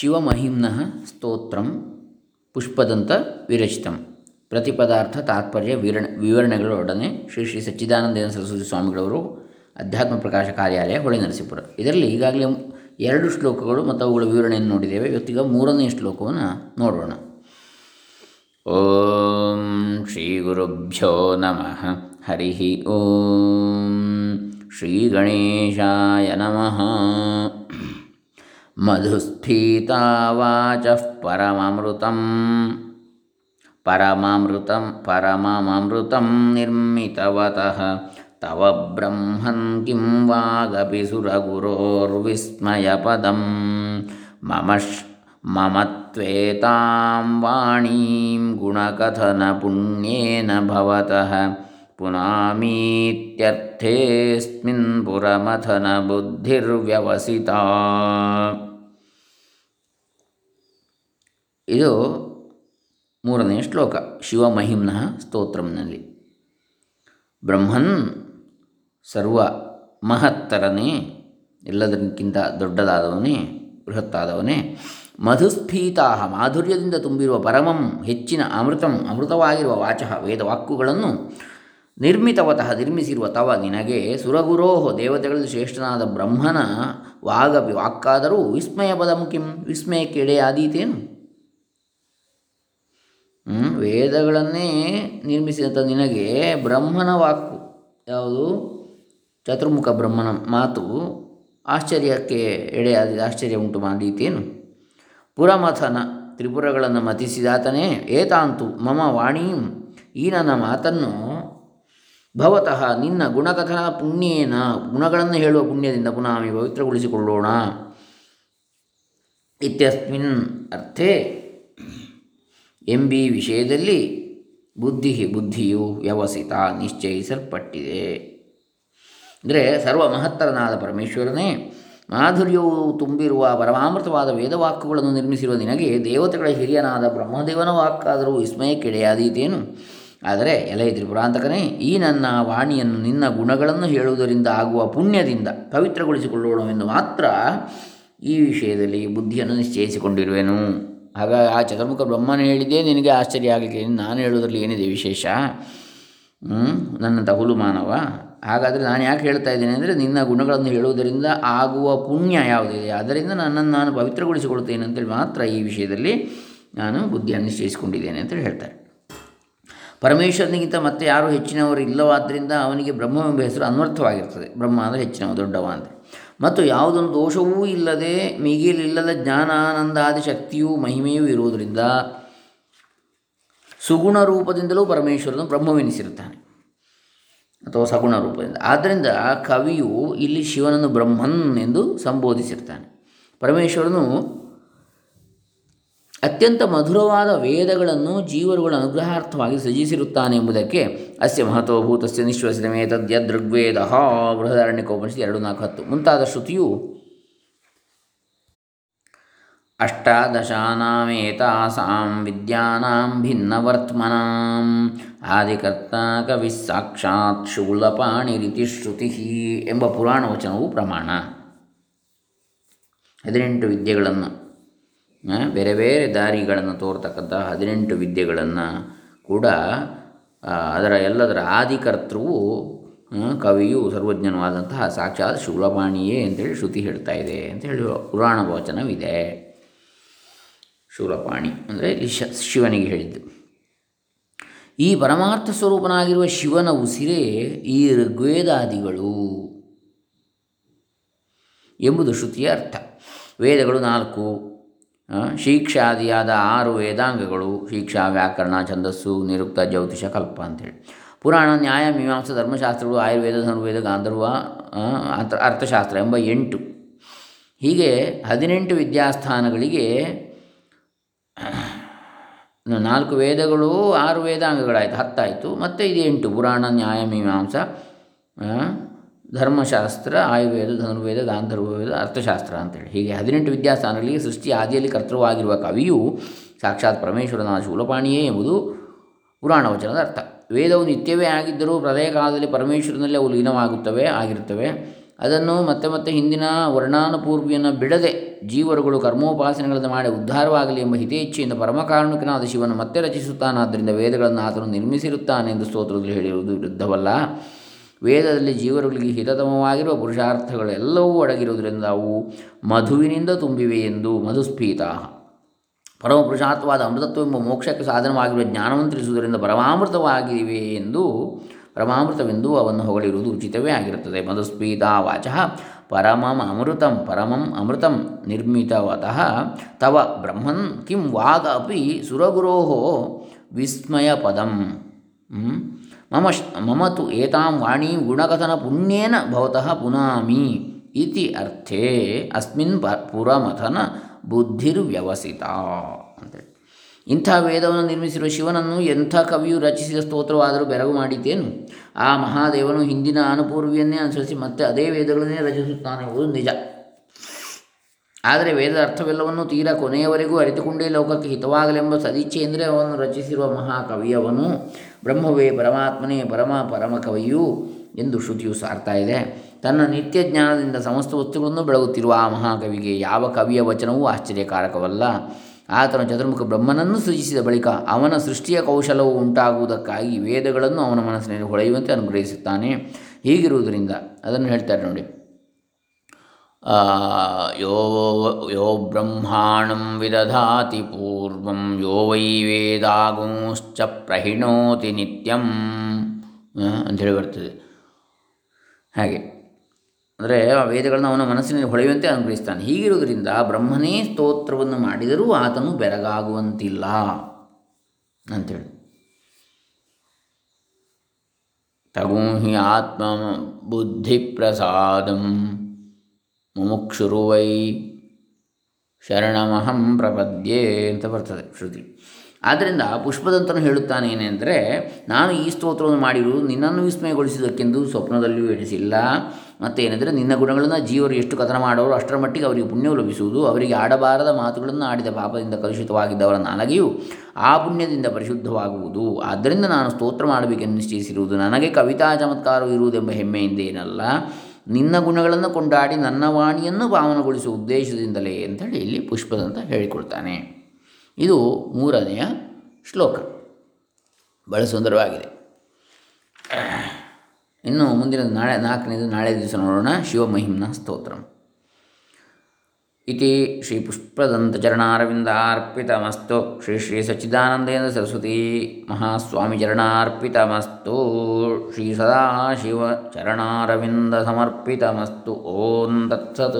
ಶಿವಮಹಿಮ್ನಃ ಸ್ತೋತ್ರಂ ಪುಷ್ಪದಂತ ವಿರಚಿತಂ. ಪ್ರತಿಪದಾರ್ಥ ತಾತ್ಪರ್ಯ ವಿವರ ವಿವರಣೆಗಳೊಡನೆ ಶ್ರೀ ಶ್ರೀ ಸಚ್ಚಿದಾನಂದ ಸರಸ್ವತಿ ಸ್ವಾಮಿಗಳವರು ಅಧ್ಯಾತ್ಮ ಪ್ರಕಾಶ ಕಾರ್ಯಾಲಯ ಹೊಳೆ ನರಸೀಪುರ. ಇದರಲ್ಲಿ ಈಗಾಗಲೇ ಎರಡು ಶ್ಲೋಕಗಳು ಮತ್ತು ಅವುಗಳ ವಿವರಣೆಯನ್ನು ನೋಡಿದ್ದೇವೆ. ಇವತ್ತೀಗ ಮೂರನೇ ಶ್ಲೋಕವನ್ನು ನೋಡೋಣ. ಓಂ ಶ್ರೀ ಗುರುಭ್ಯೋ ನಮಃ. ಹರಿ ಓಂ. ಶ್ರೀ ಗಣೇಶಾಯ ನಮಃ. मधुस्फीतावाचः परममृतं परमामृतं परममृतं निर्मितवतः। तव ब्रह्मन् किं वागपि सुरगुरोर्विस्मयपदं मम मम त्वेतां वाणीं गुणकथनपुण्येन भवतः। पुनामीत्यर्थेऽस्मिन् पुरमथनबुद्धिर्व्यवसिता। ಇದು ಮೂರನೇ ಶ್ಲೋಕ. ಶಿವಮಹಿಮ್ನಃ ಸ್ತೋತ್ರಂನಲ್ಲಿ ಬ್ರಹ್ಮನ್ ಸರ್ವ ಮಹತ್ತರನೇ, ಎಲ್ಲದಕ್ಕಿಂತ ದೊಡ್ಡದಾದವನೇ, ಬೃಹತ್ತಾದವನೇ ಮಧುಸ್ಫೀತಾ ಮಾಧುರ್ಯದಿಂದ ತುಂಬಿರುವ ಪರಮಂ, ಹೆಚ್ಚಿನ ಅಮೃತಂ, ಅಮೃತವಾಗಿರುವ ವಾಚಃ ವೇದವಾಕ್ಕುಗಳನ್ನು ನಿರ್ಮಿತವತಃ ನಿರ್ಮಿಸಿರುವ ತವ ನಿನಗೆ ಸುರಗುರೋಹೋ ದೇವತೆಗಳಲ್ಲಿ ಶ್ರೇಷ್ಠನಾದ ಬ್ರಹ್ಮನ ವಾಗಪಿ ವಾಕ್ಕಾದರೂ ವಿಸ್ಮಯ ಪದಂ ಕಿಂ ವಿಸ್ಮಯಕ್ಕೆಡೆಯಾದೀತೇನು? ವೇದಗಳನ್ನೇ ನಿರ್ಮಿಸಿದಂಥ ನಿನಗೆ ಬ್ರಹ್ಮನ ವಾಕು. ಯಾವುದು? ಚತುರ್ಮುಖ ಬ್ರಹ್ಮನ ಮಾತು ಆಶ್ಚರ್ಯಕ್ಕೆ ಎಡೆಯಾದ ಆಶ್ಚರ್ಯ ಉಂಟು ಮಾಡೀತೇನು ಪುರಮಥನ ತ್ರಿಪುರಗಳನ್ನು ಮತಿಸಿದಾತನೇ ಏತಾಂತು ಮಮ ವಾಣೀಂ, ಈ ನನ್ನ ಮಾತನ್ನು ಭವತಃ ನಿನ್ನ ಗುಣಕಥನ ಪುಣ್ಯೇನ, ಗುಣಗಳನ್ನು ಹೇಳುವ ಪುಣ್ಯದಿಂದ ಪುನಃ ಪವಿತ್ರಗೊಳಿಸಿಕೊಳ್ಳೋಣ ಇತ್ಯಸ್ಮಿನ್ ಅರ್ಥೇ ಎಂಬಿ ವಿಷಯದಲ್ಲಿ ಬುದ್ಧಿ ಬುದ್ಧಿಯು ವ್ಯವಸಿತ ನಿಶ್ಚಯಿಸಲ್ಪಟ್ಟಿದೆ. ಅಂದರೆ ಸರ್ವ ಮಹತ್ತರನಾದ ಪರಮೇಶ್ವರನೇ, ಮಾಧುರ್ಯವು ತುಂಬಿರುವ ಪರಮಾಮೃತವಾದ ವೇದವಾಕ್ಯಗಳನ್ನು ನಿರ್ಮಿಸಿರುವ ನಿನಗೆ ದೇವತೆಗಳ ಹಿರಿಯನಾದ ಬ್ರಹ್ಮದೇವನ ವಾಕ್ಕಾದರೂ ವಿಸ್ಮಯಕ್ಕಿಡೆಯಾದೀತೇನು? ಆದರೆ ಎಲೆ ತ್ರಿಪುರಾಂತಕನೇ, ಈ ನನ್ನ ವಾಣಿಯನ್ನು ನಿನ್ನ ಗುಣಗಳನ್ನು ಹೇಳುವುದರಿಂದ ಆಗುವ ಪುಣ್ಯದಿಂದ ಪವಿತ್ರಗೊಳಿಸಿಕೊಳ್ಳೋಣವೆಂದು ಮಾತ್ರ ಈ ವಿಷಯದಲ್ಲಿ ಬುದ್ಧಿಯನ್ನು ನಿಶ್ಚಯಿಸಿಕೊಂಡಿರುವೆನು. ಆಗ ಆ ಚತುರ್ಮುಖ ಬ್ರಹ್ಮನ ಹೇಳಿದ್ದೇ ನಿನಗೆ ಆಶ್ಚರ್ಯ ಆಗಲಿಕ್ಕೆ. ನಾನು ಹೇಳೋದ್ರಲ್ಲಿ ಏನಿದೆ ವಿಶೇಷ? ನನ್ನ ಹುಲು ಮಾನವ. ಹಾಗಾದರೆ ನಾನು ಯಾಕೆ ಹೇಳ್ತಾ ಇದ್ದೇನೆ ಅಂದರೆ ನಿನ್ನ ಗುಣಗಳನ್ನು ಹೇಳುವುದರಿಂದ ಆಗುವ ಪುಣ್ಯ ಯಾವುದಿದೆ? ಅದರಿಂದ ನನ್ನನ್ನು ನಾನು ಪವಿತ್ರಗೊಳಿಸಿಕೊಳ್ತೇನೆ ಅಂತೇಳಿ ಮಾತ್ರ ಈ ವಿಷಯದಲ್ಲಿ ನಾನು ಬುದ್ಧಿಯನ್ನು ನಿಶ್ಚಯಿಸಿಕೊಂಡಿದ್ದೇನೆ ಅಂತೇಳಿ ಹೇಳ್ತಾರೆ. ಪರಮೇಶ್ವರನಿಗಿಂತ ಮತ್ತೆ ಯಾರು ಹೆಚ್ಚಿನವರು ಇಲ್ಲವಾದ್ದರಿಂದ ಅವನಿಗೆ ಬ್ರಹ್ಮವೆಂಬ ಹೆಸರು ಅನ್ವರ್ಥವಾಗಿರ್ತದೆ. ಬ್ರಹ್ಮ ಅಂದರೆ ಹೆಚ್ಚಿನವ, ದೊಡ್ಡವ ಅಂತ. ಮತ್ತು ಯಾವುದೊಂದು ದೋಷವೂ ಇಲ್ಲದೆ ಮಿಗಿಲಿಲ್ಲದ ಜ್ಞಾನಾನಂದಾದಿ ಶಕ್ತಿಯೂ ಮಹಿಮೆಯೂ ಇರುವುದರಿಂದ ಸುಗುಣ ರೂಪದಿಂದಲೂ ಪರಮೇಶ್ವರನು ಬ್ರಹ್ಮವೆನಿಸಿರುತ್ತಾನೆ. ಅಥವಾ ಸಗುಣ ರೂಪದಿಂದ. ಆದ್ದರಿಂದ ಕವಿಯು ಇಲ್ಲಿ ಶಿವನನ್ನು ಬ್ರಹ್ಮನ್ ಎಂದು ಸಂಬೋಧಿಸಿರ್ತಾನೆ. ಪರಮೇಶ್ವರನು ಅತ್ಯಂತ ಮಧುರವಾದ ವೇದಗಳನ್ನು ಜೀವರುಗಳ ಅನುಗ್ರಹಾರ್ಥವಾಗಿ ಸೃಜಿಸಿರುತ್ತಾನೆ ಎಂಬುದಕ್ಕೆ ಅಸ್ಯ ಮಹತ್ವಭೂತಸ್ಯ ನಿಶ್ವಸಿತಮೇ ತದ್ಯದೃಗ್ವೇದ. ಬೃಹದಾರಣ್ಯಕೋಪನಿಷತ್ ಎರಡು ನಾಲ್ಕು ಹತ್ತು. ಮುಂತಾದ ಶ್ರುತಿಯು ಅಷ್ಟಾದಶಾನಾಮೇತಾಸಾಂ ವಿದ್ಯಾನಾಂ ಭಿನ್ನವರ್ತ್ಮನಾಂ. ಆದಿಕರ್ತ ಕವಿ ಸಾಕ್ಷಾತ್ ಶೂಲಪಾಣಿರಿತಿ ಶ್ರುತಿ ಎಂಬ ಪುರಾಣ ವಚನವು ಪ್ರಮಾಣ. ಹದಿನೆಂಟು ವಿದ್ಯೆಗಳನ್ನು ಬೇರೆ ಬೇರೆ ದಾರಿಗಳನ್ನು ತೋರ್ತಕ್ಕಂಥ ಹದಿನೆಂಟು ವಿದ್ಯೆಗಳನ್ನು ಕೂಡ ಅದರ ಎಲ್ಲದರ ಆದಿಕರ್ತೃವು ಕವಿಯು ಸರ್ವಜ್ಞನವಾದಂತಹ ಸಾಕ್ಷಾತ್ ಶೂಲಪಾಣಿಯೇ ಅಂತೇಳಿ ಶ್ರುತಿ ಹೇಳ್ತಾ ಇದೆ ಅಂತ ಹೇಳಿ ಪುರಾಣ ವಚನವಿದೆ. ಶೂಲಪಾಣಿ ಅಂದರೆ ಶಿವನಿಗೆ ಹೇಳಿದ್ದು. ಈ ಪರಮಾರ್ಥ ಸ್ವರೂಪನಾಗಿರುವ ಶಿವನ ಉಸಿರೇ ಈ ಋಗ್ವೇದಾದಿಗಳು ಎಂಬುದು ಶ್ರುತಿಯ ಅರ್ಥ. ವೇದಗಳು ನಾಲ್ಕು ಶಿಕ್ಷಾದಿಯಾದ ಆರು ವೇದಾಂಗಗಳು, ಶಿಕ್ಷಾ, ವ್ಯಾಕರಣ, ಛಂದಸ್ಸು, ನಿರುಕ್ತ, ಜ್ಯೋತಿಷ, ಕಲ್ಪ ಅಂತೇಳಿ. ಪುರಾಣ, ನ್ಯಾಯ, ಮೀಮಾಂಸ, ಧರ್ಮಶಾಸ್ತ್ರಗಳು, ಆಯುರ್ವೇದ, ಧನುರ್ವೇದ, ಗಾಂಧರ್ವ ಅರ್ಥ, ಅರ್ಥಶಾಸ್ತ್ರ ಎಂಬ ಎಂಟು. ಹೀಗೆ ಹದಿನೆಂಟು ವಿದ್ಯಾಸ್ಥಾನಗಳಿಗೆ ನಾಲ್ಕು ವೇದಗಳು, ಆರು ವೇದಾಂಗಗಳಾಯಿತು, ಹತ್ತಾಯಿತು, ಮತ್ತು ಇದು ಎಂಟು. ಪುರಾಣ, ನ್ಯಾಯ, ಮೀಮಾಂಸ ಧರ್ಮಶಾಸ್ತ್ರ, ಆಯುರ್ವೇದ, ಧನುರ್ವೇದ, ಗಾಂಧರ್ವವೇದ, ಅರ್ಥಶಾಸ್ತ್ರ ಅಂತೇಳಿ. ಹೀಗೆ ಹದಿನೆಂಟು ವಿದ್ಯಾಸ್ಥಾನದಲ್ಲಿ ಸೃಷ್ಟಿ ಆದಿಯಲ್ಲಿ ಕರ್ತೃವಾಗಿರುವ ಕವಿಯು ಸಾಕ್ಷಾತ್ ಪರಮೇಶ್ವರನ ಶೂಲಪಾಣಿಯೇ ಎಂಬುದು ಪುರಾಣ ವಚನದ ಅರ್ಥ. ವೇದವು ನಿತ್ಯವೇ ಆಗಿದ್ದರೂ ಪ್ರಳಯ ಕಾಲದಲ್ಲಿ ಪರಮೇಶ್ವರನಲ್ಲಿ ಅವು ಲೀನವಾಗುತ್ತವೆ, ಆಗಿರುತ್ತವೆ. ಅದನ್ನು ಮತ್ತೆ ಮತ್ತೆ ಹಿಂದಿನ ವರ್ಣಾನುಪೂರ್ವಿಯನ್ನು ಬಿಡದೆ ಜೀವರುಗಳು ಕರ್ಮೋಪಾಸನೆಗಳನ್ನು ಮಾಡಿ ಉದ್ಧಾರವಾಗಲಿ ಎಂಬ ಹಿತೇಚ್ಛೆಯಿಂದ ಪರಮಕಾರುಣಿಕನಾದ ಶಿವನು ಮತ್ತೆ ರಚಿಸುತ್ತಾನಾದ್ದರಿಂದ ವೇದಗಳನ್ನು ಆತನು ನಿರ್ಮಿಸಿರುತ್ತಾನೆ ಎಂದು ಸ್ತೋತ್ರದಲ್ಲಿ ಹೇಳಿರುವುದು ವಿರುದ್ಧವಲ್ಲ. ವೇದದಲ್ಲಿ ಜೀವರುಗಳಿಗೆ ಹಿತತಮವಾಗಿರುವ ಪುರುಷಾರ್ಥಗಳೆಲ್ಲವೂ ಅಡಗಿರುವುದರಿಂದ ಅವು ಮಧುವಿನಿಂದ ತುಂಬಿವೆ ಎಂದು ಮಧುಸ್ಫೀತ. ಪರಮಪುರುಷಾರ್ಥವಾದ ಅಮೃತತ್ವವೆಂಬ ಮೋಕ್ಷಕ್ಕೆ ಸಾಧನವಾಗಿರುವ ಜ್ಞಾನವನ್ನು ತಿಳಿಸುವುದರಿಂದ ಪರಮಾಮೃತವಾಗಿವೆ ಎಂದು, ಪರಮಾಮೃತವೆಂದು ಅವನ್ನು ಹೊಗಳಿರುವುದು ಉಚಿತವೇ ಆಗಿರುತ್ತದೆ. ಮಧುಸ್ಪೀತಾ ವಾಚ ಪರಮಂ ಅಮೃತಂ ಪರಮಂ ಅಮೃತಂ ನಿರ್ಮಿತವತಃ. ತವ ಬ್ರಹ್ಮನ್ ಕಿಂ ವಾಗ ಅಪಿ ಸುರಗುರೋ ವಿಸ್ಮಯ ಪದಂ ಮಮ ಮಮ ತು ಏತಾಂ ವಾಣಿ ಗುಣಕಥನ ಪುಣ್ಯೇನ ಭವತಃ ಪುನಾಮಿ ಇತಿ ಅರ್ಥೇ ಅಸ್ಮಿನ್ ಪ ಪುರಮಥನ ಬುದ್ಧಿರ್ವ್ಯವಸಿತ ಅಂತೇಳಿ ಇಂಥ ವೇದವನ್ನು ನಿರ್ಮಿಸಿರುವ ಶಿವನನ್ನು ಎಂಥ ಕವಿಯು ರಚಿಸಿದ ಸ್ತೋತ್ರವಾದರೂ ಬೆರಗು ಮಾಡಿದ್ದೇನು? ಆ ಮಹಾದೇವನು ಹಿಂದಿನ ಅನುಪೂರ್ವಿಯನ್ನೇ ಅನುಸರಿಸಿ ಮತ್ತೆ ಅದೇ ವೇದಗಳನ್ನೇ ರಚಿಸುತ್ತಾನೆ ಎಂಬುದು ನಿಜ. ಆದರೆ ವೇದದ ಅರ್ಥವೆಲ್ಲವನ್ನು ತೀರಾ ಕೊನೆಯವರೆಗೂ ಅರಿತುಕೊಂಡೇ ಲೋಕಕ್ಕೆ ಹಿತವಾಗಲೆಂಬ ಸದಿಚ್ಛೆಯೆಂದರೆ ಅವನು ರಚಿಸಿರುವ ಮಹಾಕವಿಯವನು, ಬ್ರಹ್ಮವೇ ಪರಮಾತ್ಮನೇ ಪರಮ ಪರಮ ಕವಿಯು ಎಂದು ಶ್ರುತಿಯು ಸಾರ್ತಾ ಇದೆ. ತನ್ನ ನಿತ್ಯ ಜ್ಞಾನದಿಂದ ಸಮಸ್ತ ವಸ್ತುಗಳನ್ನು ಬೆಳಗುತ್ತಿರುವ ಆ ಮಹಾಕವಿಗೆ ಯಾವ ಕವಿಯ ವಚನವೂ ಆಶ್ಚರ್ಯಕಾರಕವಲ್ಲ. ಆತನ ಚತುರ್ಮುಖ ಬ್ರಹ್ಮನನ್ನು ಸೃಜಿಸಿದ ಬಳಿಕ ಅವನ ಸೃಷ್ಟಿಯ ಕೌಶಲವು ಉಂಟಾಗುವುದಕ್ಕಾಗಿ ವೇದಗಳನ್ನು ಅವನ ಮನಸ್ಸಿನಲ್ಲಿ ಹೊಳೆಯುವಂತೆ ಅನುಗ್ರಹಿಸುತ್ತಾನೆ. ಹೀಗಿರುವುದರಿಂದ, ಅದನ್ನು ಹೇಳ್ತಾರೆ ನೋಡಿ. ಯೋ ಯೋ ಬ್ರಹ್ಮಾಣಂ ವಿದಧಾತಿ ಪೂರ್ವಂ, ಯೋ ವೈ ವೇದಾಗುಂಶ್ಚ ಪ್ರಹಿಣೋತಿ ನಿತ್ಯಂ. ಅಂಥೇಳಿ ಬರ್ತದೆ. ಹಾಗೆ. ಅಂದರೆ ಆ ವೇದಗಳನ್ನು ಅವನ ಮನಸ್ಸಿನಲ್ಲಿ ಹೊಳೆಯುವಂತೆ ಅನುಗ್ರಹಿಸ್ತಾನೆ. ಹೀಗಿರುವುದರಿಂದ ಬ್ರಹ್ಮನೇ ಸ್ತೋತ್ರವನ್ನು ಮಾಡಿದರೂ ಆತನು ಬೆರಗಾಗುವಂತಿಲ್ಲ ಅಂಥೇಳಿ. ತಗೂಹಿ ಆತ್ಮ ಬುದ್ಧಿ ಪ್ರಸಾದಂ ಮುಮುಕ್ಷುರುವೈ ಶರಣಮಹಂ ಪ್ರಪದ್ಯೆ ಅಂತ ಬರ್ತದೆ ಶ್ರುತಿ. ಆದ್ದರಿಂದ ಪುಷ್ಪದಂತನು ಹೇಳುತ್ತಾನೆ ಏನೆಂದರೆ, ನಾನು ಈ ಸ್ತೋತ್ರವನ್ನು ಮಾಡಿರುವುದು ನಿನ್ನನ್ನು ವಿಸ್ಮಯಗೊಳಿಸುವುದಕ್ಕೆಂದು ಸ್ವಪ್ನದಲ್ಲಿಯೂ ಎಣಿಸಿಲ್ಲ. ಮತ್ತೇನೆಂದರೆ ನಿನ್ನ ಗುಣಗಳನ್ನು ಜೀವರು ಎಷ್ಟು ಕಥನ ಮಾಡೋರು ಅಷ್ಟರ ಮಟ್ಟಿಗೆ ಅವರಿಗೆ ಪುಣ್ಯವು ಲಭಿಸುವುದು, ಅವರಿಗೆ ಆಡಬಾರದ ಮಾತುಗಳನ್ನು ಆಡಿದ ಪಾಪದಿಂದ ಕಲುಷಿತವಾಗಿದ್ದವರ ನಾಲಗೆಯು ಆ ಪುಣ್ಯದಿಂದ ಪರಿಶುದ್ಧವಾಗುವುದು. ಆದ್ದರಿಂದ ನಾನು ಸ್ತೋತ್ರ ಮಾಡಬೇಕೆಂದು ನಿಶ್ಚಯಿಸಿರುವುದು ನನಗೆ ಕವಿತಾ ಚಮತ್ಕಾರವು ಇರುವುದೆಂಬ ಹೆಮ್ಮೆಯಿಂದೇನಲ್ಲ ನಿನ್ನ ಗುಣಗಳನ್ನು ಕೊಂಡಾಡಿ ನನ್ನ ವಾಣಿಯನ್ನು ಪಾವನಗೊಳಿಸುವ ಉದ್ದೇಶದಿಂದಲೇ ಅಂತೇಳಿ ಇಲ್ಲಿ ಪುಷ್ಪದಂತ ಹೇಳಿಕೊಳ್ತಾನೆ ಇದು ಮೂರನೆಯ ಶ್ಲೋಕ. ಬಹಳ ಸುಂದರವಾಗಿದೆ. ಇನ್ನು ಮುಂದಿನ ನಾಳೆ ನಾಲ್ಕನೇದು ನಾಳೆ ದಿವಸ ನೋಡೋಣ. ಶಿವಮಹಿಮ್ನ ಸ್ತೋತ್ರಂ. ಇತಿ ಶ್ರೀ ಪುಷ್ಪದಂತಚರಣಾರವಿಂದಾರ್ಪಿತಮಸ್ತು ಶ್ರೀ ಶ್ರೀ ಸಚ್ಚಿದಾನಂದೇಂದ್ರ ಸರಸ್ವತಿ ಮಹಾಸ್ವಾಮಿಚರಣಾರ್ಪಿತಮಸ್ತು ಶ್ರೀ ಸದಾಶಿವ ಚರಣಾರವಿಂದ ಸಮರ್ಪಿತಮಸ್ತು ಓಂ ತತ್ಸತ್